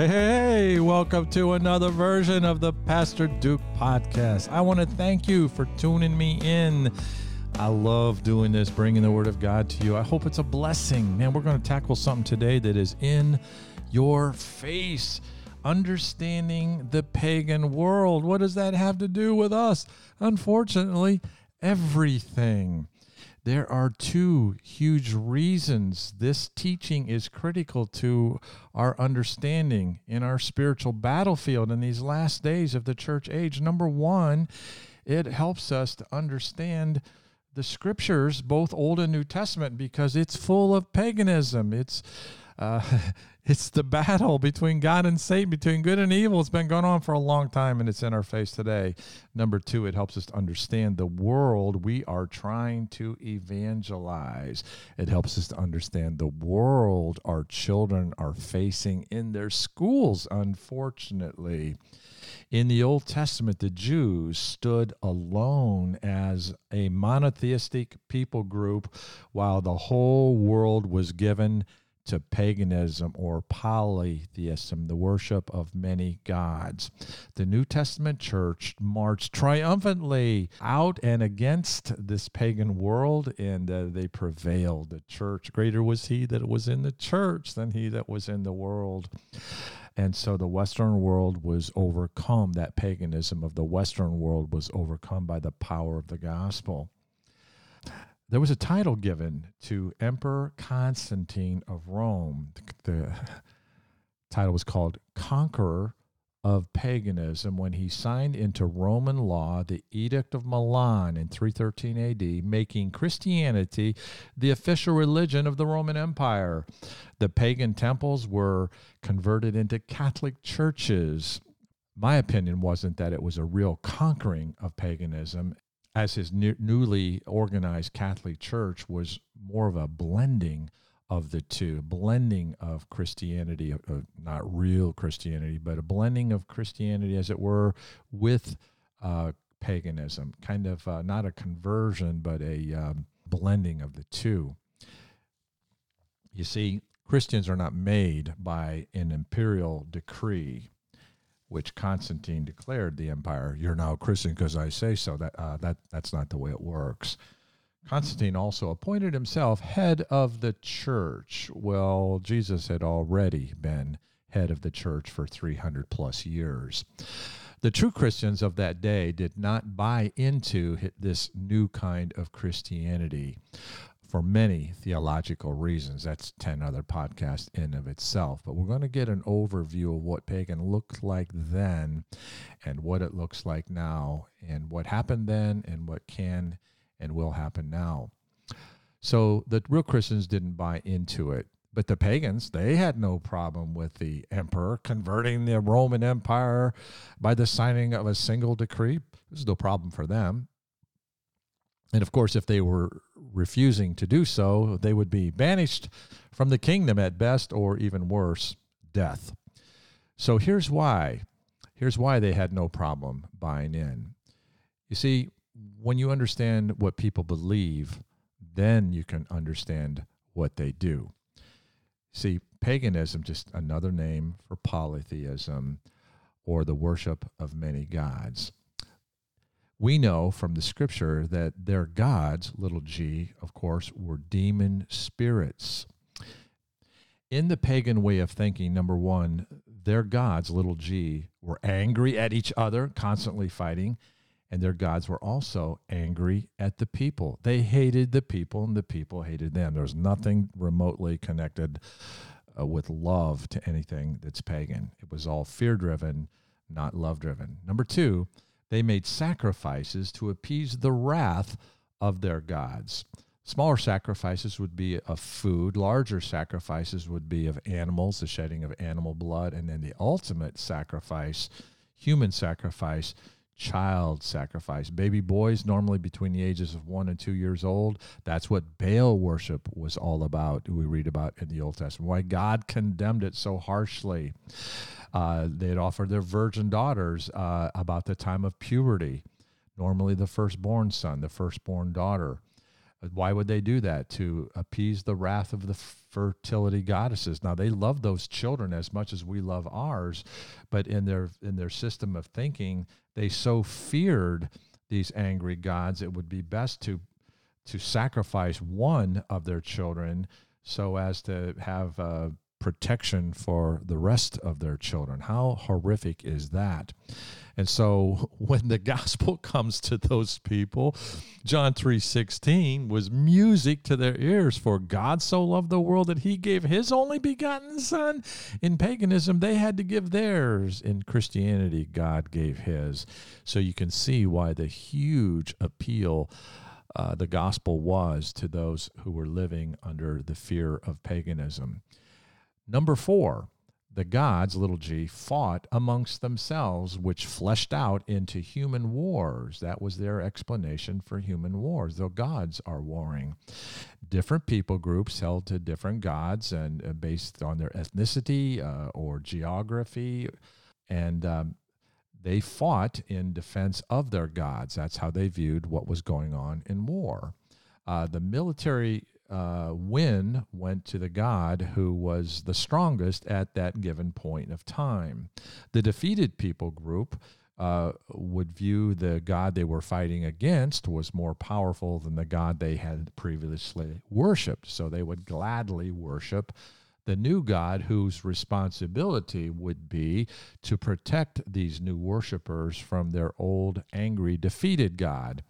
Hey, hey, hey, welcome to another version of the Pastor Duke podcast. I want to thank you for tuning me in. I love doing this, bringing the Word of God to you. I hope it's a blessing. Man, we're going to tackle something today that is in your face. Understanding the pagan world. What does that have to do with us? Unfortunately, everything. There are two huge reasons this teaching is critical to our understanding in our spiritual battlefield in these last days of the church age. Number one, it helps us to understand the scriptures, both Old and New Testament, because it's full of paganism. It's uh, it's the battle between God and Satan, between good and evil. It's been going on for a long time and it's in our face today. Number two, it helps us to understand the world we are trying to evangelize. It helps us to understand the world our children are facing in their schools, unfortunately. In the Old Testament, the Jews stood alone as a monotheistic people group while the whole world was given to paganism or polytheism, the worship of many gods. The New Testament church marched triumphantly out and against this pagan world, and uh, they prevailed. The church, greater was he that was in the church than he that was in the world. And so the Western world was overcome, that paganism of the Western world was overcome by the power of the gospel there was a title given to Emperor Constantine of Rome. The, title was called Conqueror of Paganism when he signed into Roman law the Edict of Milan in 313 AD, making Christianity the official religion of the Roman Empire. The pagan temples were converted into Catholic churches. My opinion wasn't that it was a real conquering of paganism as his new, newly organized Catholic Church was more of a blending of the two, blending of Christianity, uh, not real Christianity, but a blending of Christianity, as it were, with uh, paganism, kind of uh, not a conversion, but a um, blending of the two. You see, Christians are not made by an imperial decree which Constantine declared the empire. You're now Christian because I say so. That uh, that that's not the way it works. Constantine also appointed himself head of the church. Well, Jesus had already been head of the church for 300 plus years. The true Christians of that day did not buy into this new kind of Christianity for many theological reasons. That's 10 other podcasts in of itself. But we're going to get an overview of what pagan looked like then and what it looks like now and what happened then and what can and will happen now. So the real Christians didn't buy into it. But the pagans, they had no problem with the emperor converting the Roman Empire by the signing of a single decree. This is no problem for them. And of course, if they were refusing to do so, they would be banished from the kingdom at best, or even worse, death. So here's why. Here's why they had no problem buying in. You see, when you understand what people believe, then you can understand what they do. See, paganism, just another name for polytheism or the worship of many gods we know from the scripture that their gods, little g, of course, were demon spirits. In the pagan way of thinking, number one, their gods, little g, were angry at each other, constantly fighting, and their gods were also angry at the people. They hated the people, and the people hated them. There's nothing remotely connected uh, with love to anything that's pagan. It was all fear driven, not love driven. Number two, they made sacrifices to appease the wrath of their gods. Smaller sacrifices would be of food, larger sacrifices would be of animals, the shedding of animal blood, and then the ultimate sacrifice, human sacrifice, child sacrifice. Baby boys, normally between the ages of one and two years old, that's what Baal worship was all about, we read about in the Old Testament. Why God condemned it so harshly. Uh, they had offered their virgin daughters uh, about the time of puberty, normally the firstborn son, the firstborn daughter. Why would they do that? To appease the wrath of the fertility goddesses. Now they love those children as much as we love ours, but in their in their system of thinking, they so feared these angry gods, it would be best to to sacrifice one of their children so as to have uh, protection for the rest of their children. How horrific is that? And so when the gospel comes to those people, John 3:16 was music to their ears for God so loved the world that he gave his only begotten son. In paganism they had to give theirs. In Christianity God gave his. So you can see why the huge appeal uh, the gospel was to those who were living under the fear of paganism. Number four, the gods, little g, fought amongst themselves, which fleshed out into human wars. That was their explanation for human wars. The gods are warring. Different people groups held to different gods and uh, based on their ethnicity uh, or geography. And um, they fought in defense of their gods. That's how they viewed what was going on in war. Uh, the military uh, win went to the god who was the strongest at that given point of time. The defeated people group uh, would view the god they were fighting against was more powerful than the god they had previously worshipped. So they would gladly worship the new God whose responsibility would be to protect these new worshipers from their old, angry, defeated God.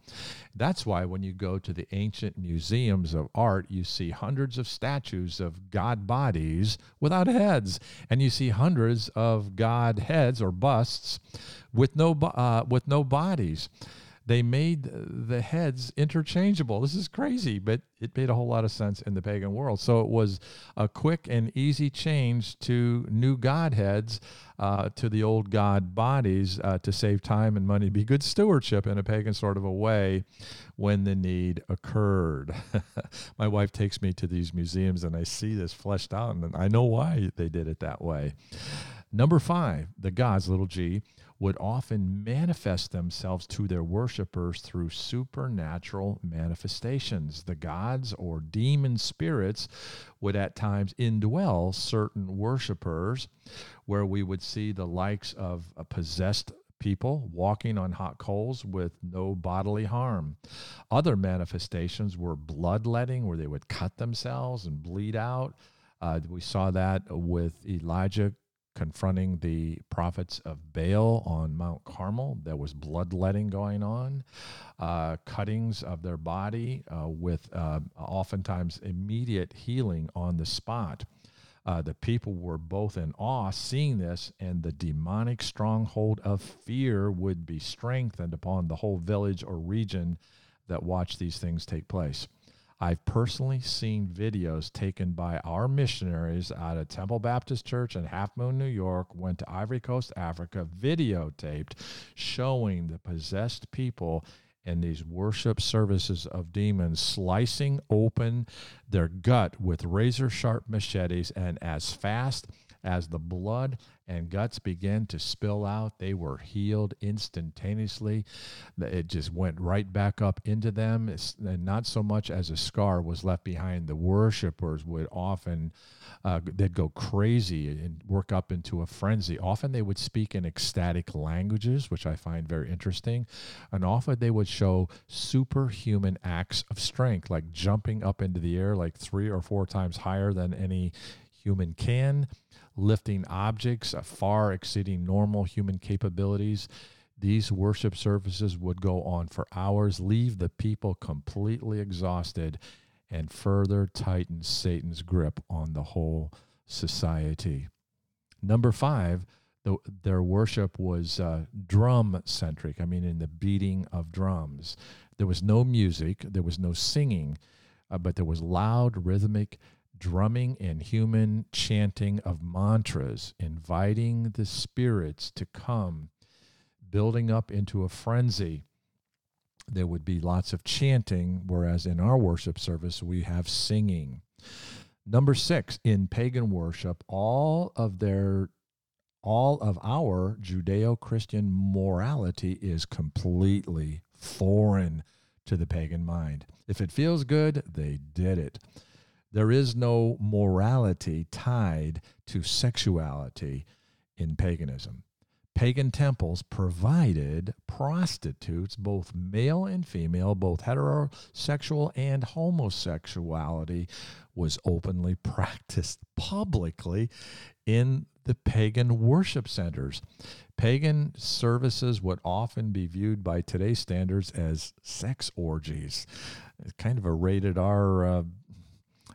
That's why when you go to the ancient museums of art, you see hundreds of statues of God bodies without heads, and you see hundreds of God heads or busts with no, uh, with no bodies they made the heads interchangeable. This is crazy, but it made a whole lot of sense in the pagan world. So it was a quick and easy change to new godheads, uh, to the old god bodies uh, to save time and money, be good stewardship in a pagan sort of a way when the need occurred. My wife takes me to these museums and I see this fleshed out, and I know why they did it that way. Number five, the gods, little g, would often manifest themselves to their worshippers through supernatural manifestations. The gods or demon spirits would at times indwell certain worshippers, where we would see the likes of a possessed people walking on hot coals with no bodily harm. Other manifestations were bloodletting, where they would cut themselves and bleed out. Uh, we saw that with Elijah confronting the prophets of Baal on Mount Carmel. There was bloodletting going on, uh, cuttings of their body uh, with uh, oftentimes immediate healing on the spot. Uh, the people were both in awe seeing this, and the demonic stronghold of fear would be strengthened upon the whole village or region that watched these things take place. I've personally seen videos taken by our missionaries out of Temple Baptist Church in Halfmoon, New York, went to Ivory Coast, Africa, videotaped showing the possessed people in these worship services of demons slicing open their gut with razor sharp machetes and as fast as the blood and guts began to spill out, they were healed instantaneously. It just went right back up into them, and not so much as a scar was left behind. The worshipers would often uh, they'd go crazy and work up into a frenzy. Often they would speak in ecstatic languages, which I find very interesting, and often they would show superhuman acts of strength, like jumping up into the air like three or four times higher than any human can, lifting objects far exceeding normal human capabilities. These worship services would go on for hours, leave the people completely exhausted, and further tighten Satan's grip on the whole society. Number five, the, their worship was uh, drum centric. I mean, in the beating of drums. There was no music, there was no singing, uh, but there was loud, rhythmic drumming and human chanting of mantras, inviting the spirits to come, building up into a frenzy. There would be lots of chanting, whereas in our worship service, we have singing. Number six, in pagan worship, all of their all of our Judeo Christian morality is completely foreign to the pagan mind. If it feels good, they did it. There is no morality tied to sexuality in paganism. Pagan temples provided prostitutes, both male and female, both heterosexual and homosexuality was openly practiced publicly in the pagan worship centers. Pagan services would often be viewed by today's standards as sex orgies. It's kind of a rated R uh,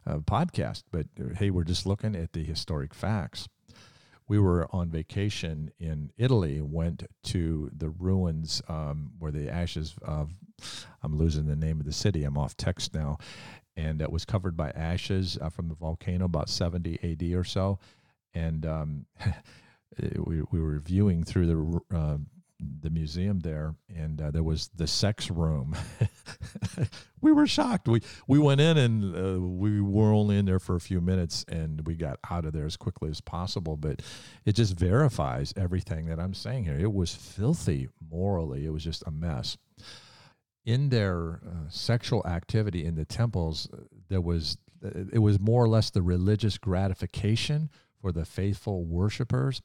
uh, podcast, but uh, hey, we're just looking at the historic facts. We were on vacation in Italy, went to the ruins um, where the ashes of, I'm losing the name of the city, I'm off text now, and it was covered by ashes uh, from the volcano about 70 AD or so and um, we, we were viewing through the uh, the museum there, and uh, there was the sex room. we were shocked. We we went in, and uh, we were only in there for a few minutes, and we got out of there as quickly as possible. But it just verifies everything that I'm saying here. It was filthy morally. It was just a mess. In their uh, sexual activity in the temples, uh, there was it was more or less the religious gratification for the faithful worshipers.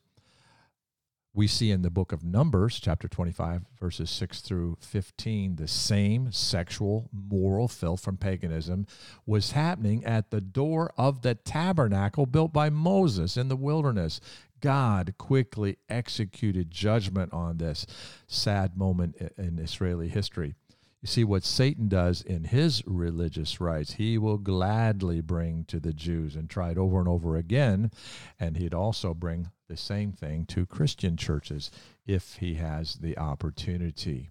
We see in the book of Numbers, chapter 25, verses 6 through 15, the same sexual, moral filth from paganism was happening at the door of the tabernacle built by Moses in the wilderness. God quickly executed judgment on this sad moment in Israeli history. You see, what Satan does in his religious rites, he will gladly bring to the Jews and try it over and over again. And he'd also bring the same thing to Christian churches if he has the opportunity.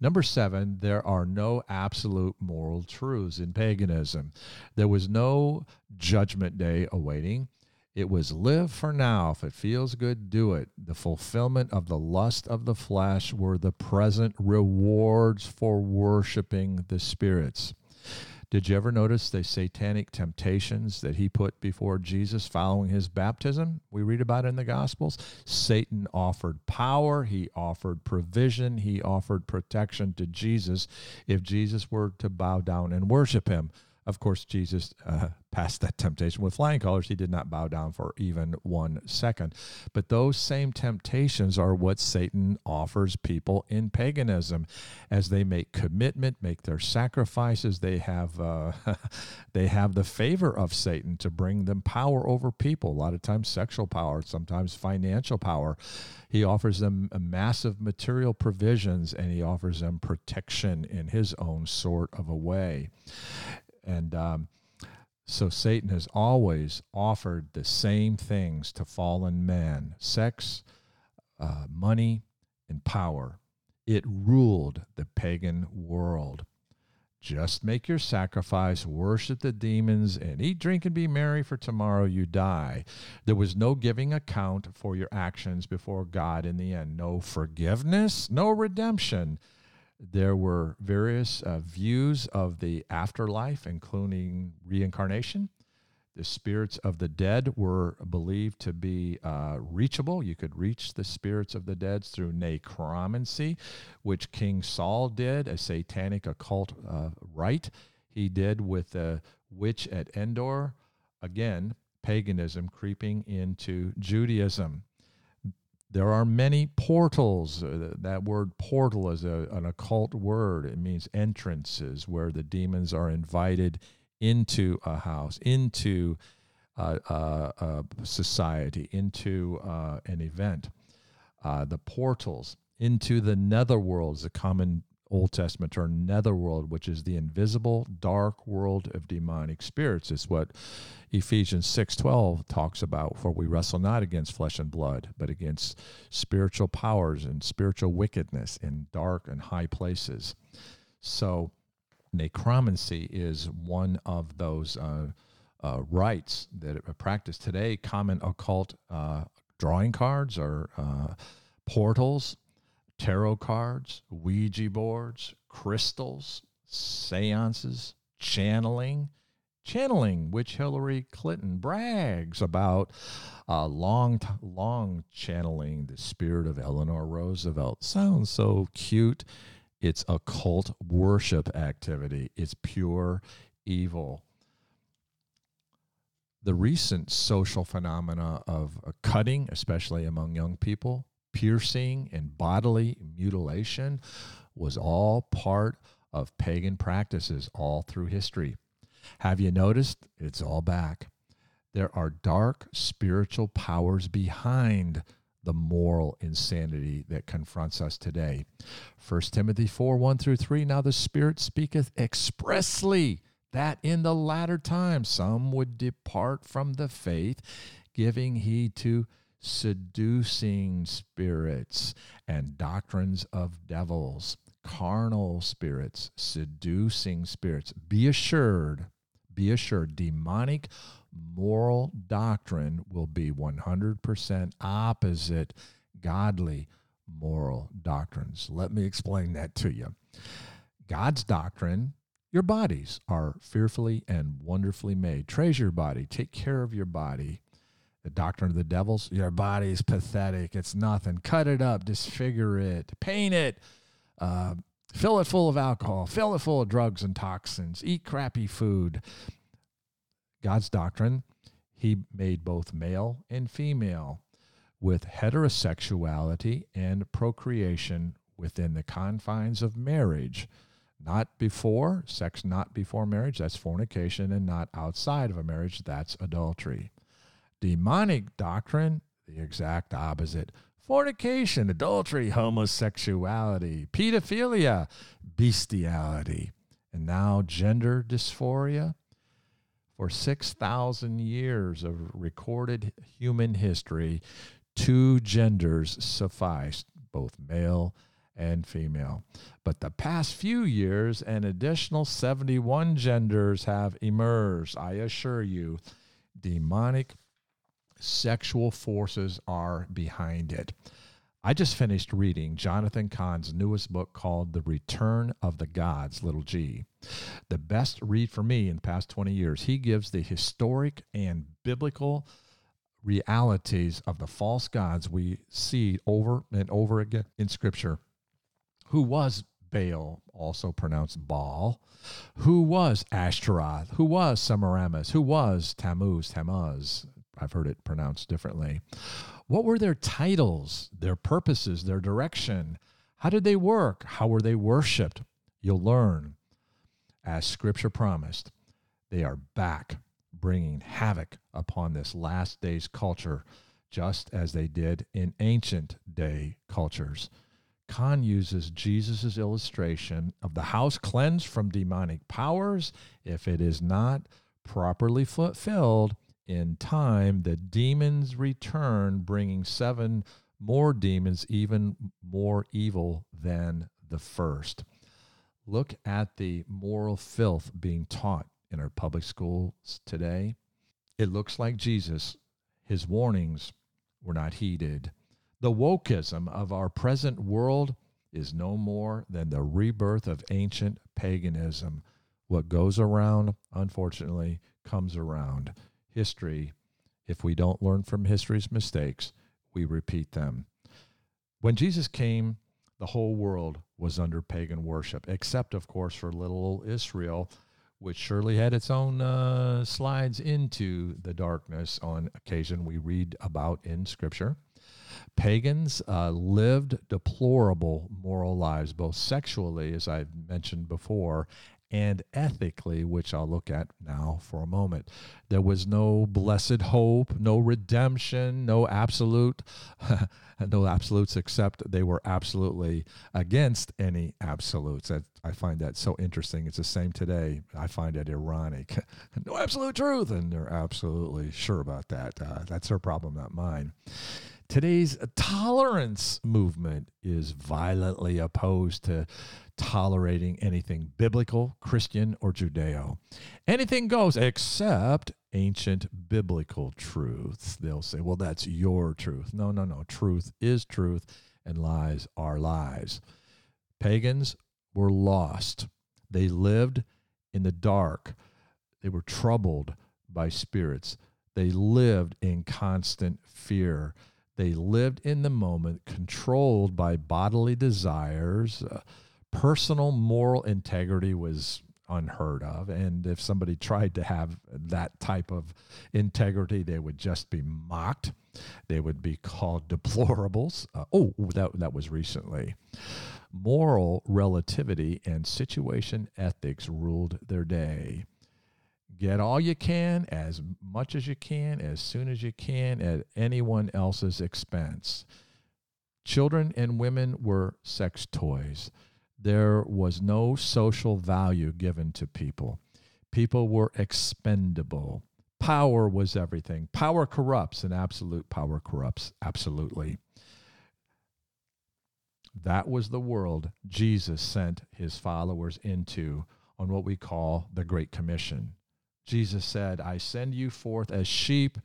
Number seven, there are no absolute moral truths in paganism. There was no judgment day awaiting. It was live for now. If it feels good, do it. The fulfillment of the lust of the flesh were the present rewards for worshiping the spirits. Did you ever notice the satanic temptations that he put before Jesus following his baptism? We read about it in the Gospels. Satan offered power, he offered provision, he offered protection to Jesus if Jesus were to bow down and worship him. Of course, Jesus uh, passed that temptation with flying colors. He did not bow down for even one second. But those same temptations are what Satan offers people in paganism, as they make commitment, make their sacrifices. They have uh, they have the favor of Satan to bring them power over people. A lot of times, sexual power, sometimes financial power. He offers them massive material provisions, and he offers them protection in his own sort of a way. And um, so Satan has always offered the same things to fallen man sex, uh, money, and power. It ruled the pagan world. Just make your sacrifice, worship the demons, and eat, drink, and be merry, for tomorrow you die. There was no giving account for your actions before God in the end. No forgiveness, no redemption. There were various uh, views of the afterlife, including reincarnation. The spirits of the dead were believed to be uh, reachable. You could reach the spirits of the dead through necromancy, which King Saul did, a satanic occult uh, rite. He did with the witch at Endor. Again, paganism creeping into Judaism. There are many portals. Uh, that word portal is a, an occult word. It means entrances where the demons are invited into a house, into a, society, into uh, an event. Uh, the portals into the netherworld is a common Old Testament term netherworld, which is the invisible dark world of demonic spirits. It's what Ephesians 6:12 talks about, for we wrestle not against flesh and blood, but against spiritual powers and spiritual wickedness in dark and high places. So necromancy is one of those uh, uh, rites that are practiced today. Common occult uh, drawing cards or uh, portals tarot cards, Ouija boards, crystals, seances, channeling. Channeling, which Hillary Clinton brags about, uh, long, long channeling the spirit of Eleanor Roosevelt. Sounds so cute It's occult worship activity. It's pure evil. The recent social phenomena of cutting, especially among young people, piercing, and bodily mutilation was all part of pagan practices all through history. Have you noticed? It's all back. There are dark spiritual powers behind the moral insanity that confronts us today. 1 Timothy 4 1 through 3 Now the Spirit speaketh expressly that in the latter times some would depart from the faith, giving heed to seducing spirits and doctrines of devils, carnal spirits, seducing spirits. Be assured, be assured, demonic moral doctrine will be 100% opposite godly moral doctrines. Let me explain that to you. God's doctrine, your bodies are fearfully and wonderfully made. Treasure your body, take care of your body. The doctrine of the devils, your body is pathetic. It's nothing. Cut it up, disfigure it, paint it, uh, fill it full of alcohol, fill it full of drugs and toxins, eat crappy food. God's doctrine, he made both male and female with heterosexuality and procreation within the confines of marriage. Not before, sex not before marriage, that's fornication, and not outside of a marriage, that's adultery. Demonic doctrine, the exact opposite. Fornication, adultery, homosexuality, pedophilia, bestiality, and now gender dysphoria, for 6,000 years of recorded human history, two genders sufficed, both male and female. But the past few years, an additional 71 genders have emerged. I assure you, demonic sexual forces are behind it. I just finished reading Jonathan Cahn's newest book called The Return of the Gods, little g. The best read for me in the past 20 years. He gives the historic and biblical realities of the false gods we see over and over again in Scripture. Who was Baal, also pronounced Baal? Who was Ashtaroth? Who was Semiramis? Who was Tammuz, Tammuz? I've heard it pronounced differently. What were their titles, their purposes, their direction? How did they work? How were they worshiped? You'll learn. As Scripture promised, they are back bringing havoc upon this last day's culture, just as they did in ancient day cultures. Cahn uses Jesus' illustration of the house cleansed from demonic powers if it is not properly fulfilled in time, the demons return, bringing seven more demons, even more evil than the first. Look at the moral filth being taught in our public schools today. It looks like Jesus, his warnings were not heeded. The wokeism of our present world is no more than the rebirth of ancient paganism. What goes around, unfortunately, comes around history, if we don't learn from history's mistakes, we repeat them. When Jesus came, the whole world was under pagan worship, except, of course, for little Israel, which surely had its own uh, slides into the darkness on occasion we read about in Scripture. Pagans uh, lived deplorable moral lives, both sexually, as I've mentioned before, and ethically, which I'll look at now for a moment. There was no blessed hope, no redemption, no absolute, no absolutes, except they were absolutely against any absolutes. I find that so interesting. It's the same today. I find it ironic. no absolute truth, and they're absolutely sure about that. Uh, that's their problem, not mine. Today's tolerance movement is violently opposed to tolerating anything biblical, Christian, or Judeo. Anything goes except ancient biblical truths. They'll say, well, that's your truth. No, no, no. Truth is truth, and lies are lies. Pagans were lost, they lived in the dark, they were troubled by spirits, they lived in constant fear. They lived in the moment, controlled by bodily desires, uh, personal moral integrity was unheard of. And if somebody tried to have that type of integrity, they would just be mocked. They would be called deplorables. Uh, oh, that, that was recently. Moral relativity and situation ethics ruled their day. Get all you can, as much as you can, as soon as you can, at anyone else's expense. Children and women were sex toys. There was no social value given to people. People were expendable. Power was everything. Power corrupts, and absolute power corrupts absolutely. That was the world Jesus sent his followers into on what we call the Great Commission. Jesus said, I send you forth as sheep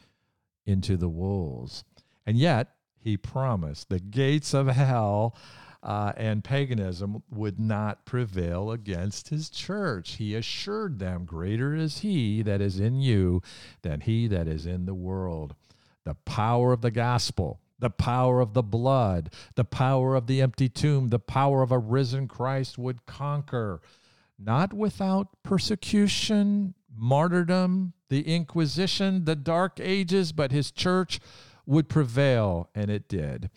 into the wolves. And yet, he promised the gates of hell uh, and paganism would not prevail against his church. He assured them, Greater is he that is in you than he that is in the world. The power of the gospel, the power of the blood, the power of the empty tomb, the power of a risen Christ would conquer, not without persecution, martyrdom, the Inquisition, the Dark Ages, but his church would prevail, and it did.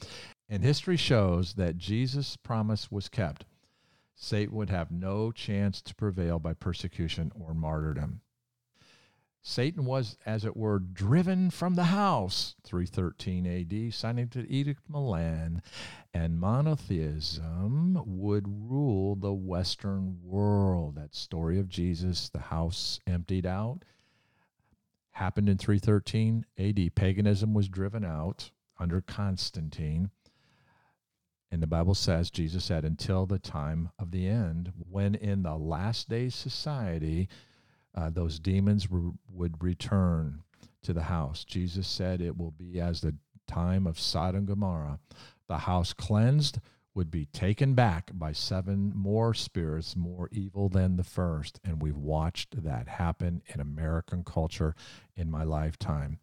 And history shows that Jesus' promise was kept. Satan would have no chance to prevail by persecution or martyrdom. Satan was, as it were, driven from the house, 313 AD, signing the Edict of Milan, and monotheism would rule the Western world. That story of Jesus, the house emptied out, happened in 313 AD. Paganism was driven out under Constantine. And the Bible says, Jesus said, until the time of the end, when in the last days society, uh, those demons re- would return to the house. Jesus said it will be as the time of Sodom and Gomorrah. The house cleansed would be taken back by seven more spirits more evil than the first. And we've watched that happen in American culture in my lifetime.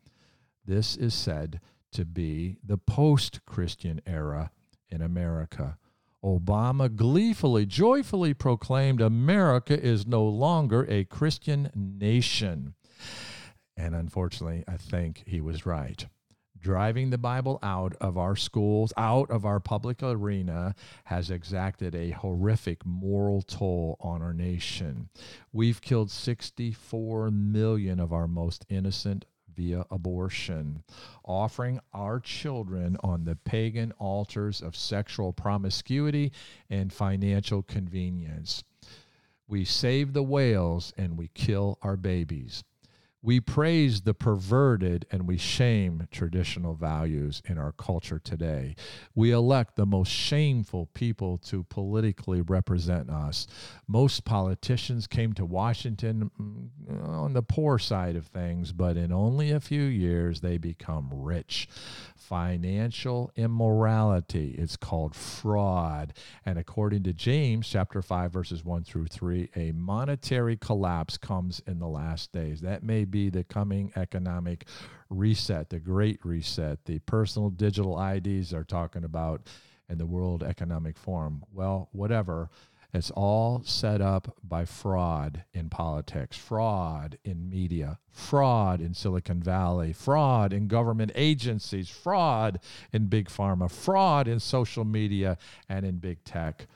This is said to be the post Christian era in America. Obama gleefully, joyfully proclaimed America is no longer a Christian nation. And unfortunately, I think he was right. Driving the Bible out of our schools, out of our public arena, has exacted a horrific moral toll on our nation. We've killed 64 million of our most innocent via abortion, offering our children on the pagan altars of sexual promiscuity and financial convenience. We save the whales and we kill our babies. We praise the perverted and we shame traditional values in our culture today. We elect the most shameful people to politically represent us. Most politicians came to Washington mm, on the poor side of things, but in only a few years they become rich financial immorality. It's called fraud. And according to James chapter 5 verses 1 through 3, a monetary collapse comes in the last days. That may be the coming economic reset, the great reset. The personal digital IDs are talking about in the World Economic Forum. Well, whatever. It's all set up by fraud in politics, fraud in media, fraud in Silicon Valley, fraud in government agencies, fraud in big pharma, fraud in social media, and in big tech.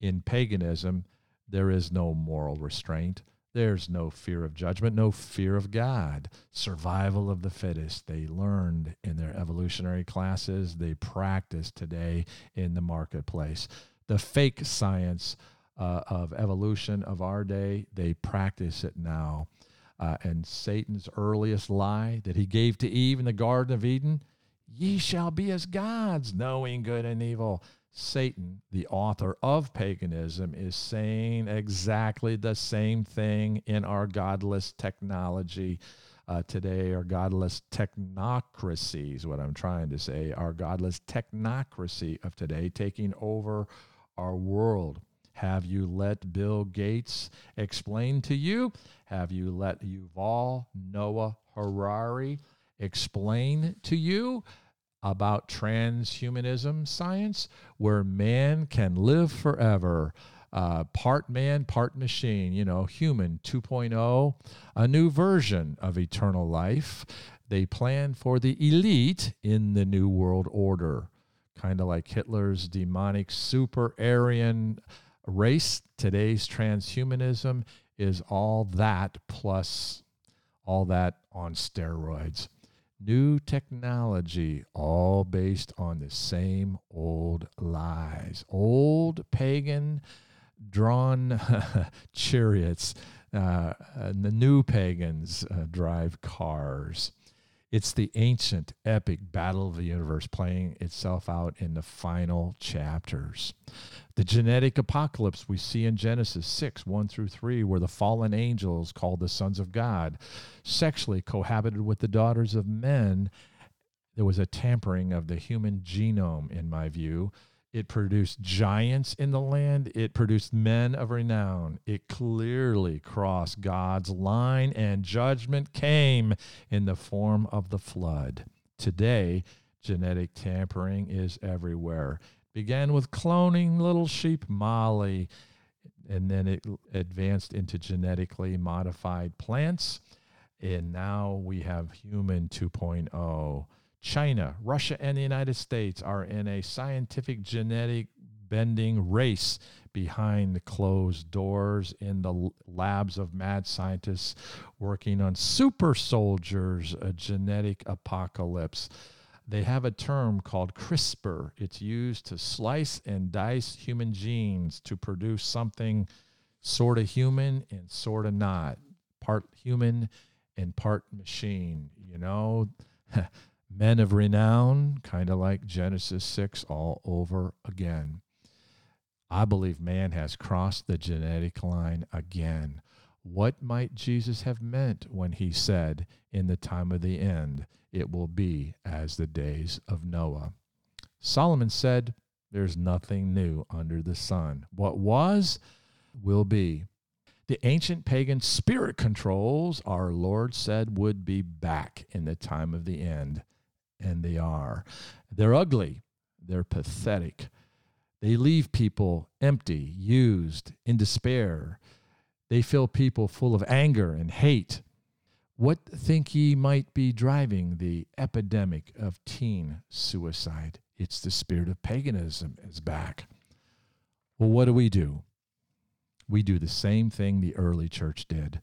In paganism, there is no moral restraint. There's no fear of judgment, no fear of God. Survival of the fittest. They learned in their evolutionary classes, they practice today in the marketplace the fake science uh, of evolution of our day, they practice it now. Uh, and Satan's earliest lie that he gave to Eve in the Garden of Eden ye shall be as gods, knowing good and evil. Satan, the author of paganism, is saying exactly the same thing in our godless technology uh, today, our godless technocracy is what I'm trying to say, our godless technocracy of today taking over our world? Have you let Bill Gates explain to you? Have you let Yuval Noah Harari explain to you about transhumanism science, where man can live forever? uh, part man, part machine, you know, human 2.0, a new version of eternal life. They plan for the elite in the New World Order, kind of like Hitler's demonic super Aryan race. Today's transhumanism is all that plus all that on steroids. New technology, all based on the same old lies. Old pagan drawn chariots. Uh, the new pagans uh, drive cars. It's the ancient, epic battle of the universe playing itself out in the final chapters. The genetic apocalypse we see in Genesis 6 1 through 3, where the fallen angels, called the sons of God, sexually cohabited with the daughters of men. There was a tampering of the human genome, in my view. It produced giants in the land. It produced men of renown. It clearly crossed God's line, and judgment came in the form of the flood. Today, genetic tampering is everywhere. Began with cloning little sheep Molly, and then it advanced into genetically modified plants. And now we have human 2.0. China, Russia, and the United States are in a scientific genetic bending race behind the closed doors in the labs of mad scientists working on super soldiers, a genetic apocalypse. They have a term called CRISPR. It's used to slice and dice human genes to produce something sort of human and sort of not, part human and part machine. You know, men of renown, kind of like Genesis 6 all over again. I believe man has crossed the genetic line again. What might Jesus have meant when he said, In the time of the end, it will be as the days of Noah? Solomon said, There's nothing new under the sun. What was, will be. The ancient pagan spirit controls, our Lord said, would be back in the time of the end. And they are. They're ugly, they're pathetic. They leave people empty, used, in despair. They fill people full of anger and hate. What think ye might be driving the epidemic of teen suicide? It's the spirit of paganism is back. Well, what do we do? We do the same thing the early church did.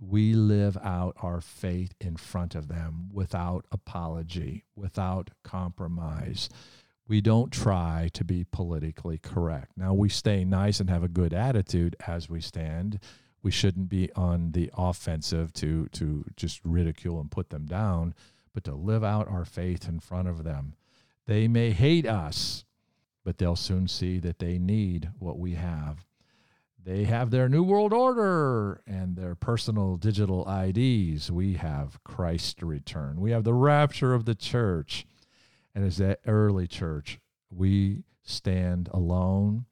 We live out our faith in front of them without apology, without compromise. We don't try to be politically correct. Now, we stay nice and have a good attitude as we stand we shouldn't be on the offensive to to just ridicule and put them down, but to live out our faith in front of them. They may hate us, but they'll soon see that they need what we have. They have their New World Order and their personal digital IDs. We have Christ return. We have the rapture of the church. And as that early church, we stand alone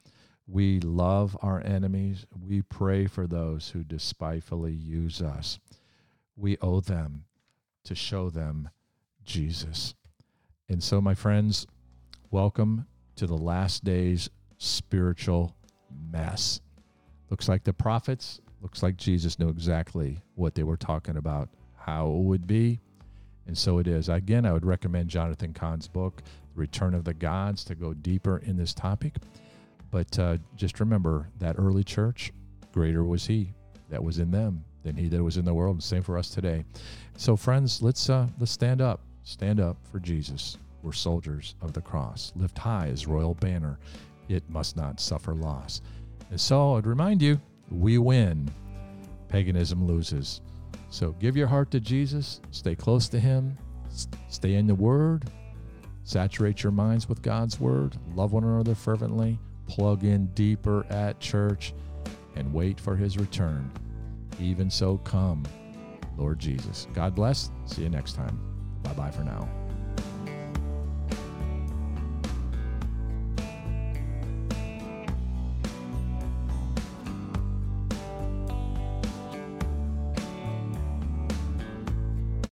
we love our enemies. We pray for those who despitefully use us. We owe them to show them Jesus. And so, my friends, welcome to the last days spiritual mess. Looks like the prophets, looks like Jesus knew exactly what they were talking about, how it would be. And so it is. Again, I would recommend Jonathan Cahn's book, The Return of the Gods, to go deeper in this topic. But uh, just remember that early church, greater was he that was in them than he that was in the world. Same for us today. So, friends, let's uh, let's stand up. Stand up for Jesus. We're soldiers of the cross. Lift high his royal banner. It must not suffer loss. And so I'd remind you, we win. Paganism loses. So give your heart to Jesus. Stay close to him. Stay in the Word. Saturate your minds with God's Word. Love one another fervently plug in deeper at church and wait for his return. Even so, come, Lord Jesus. God bless. See you next time. Bye bye for now.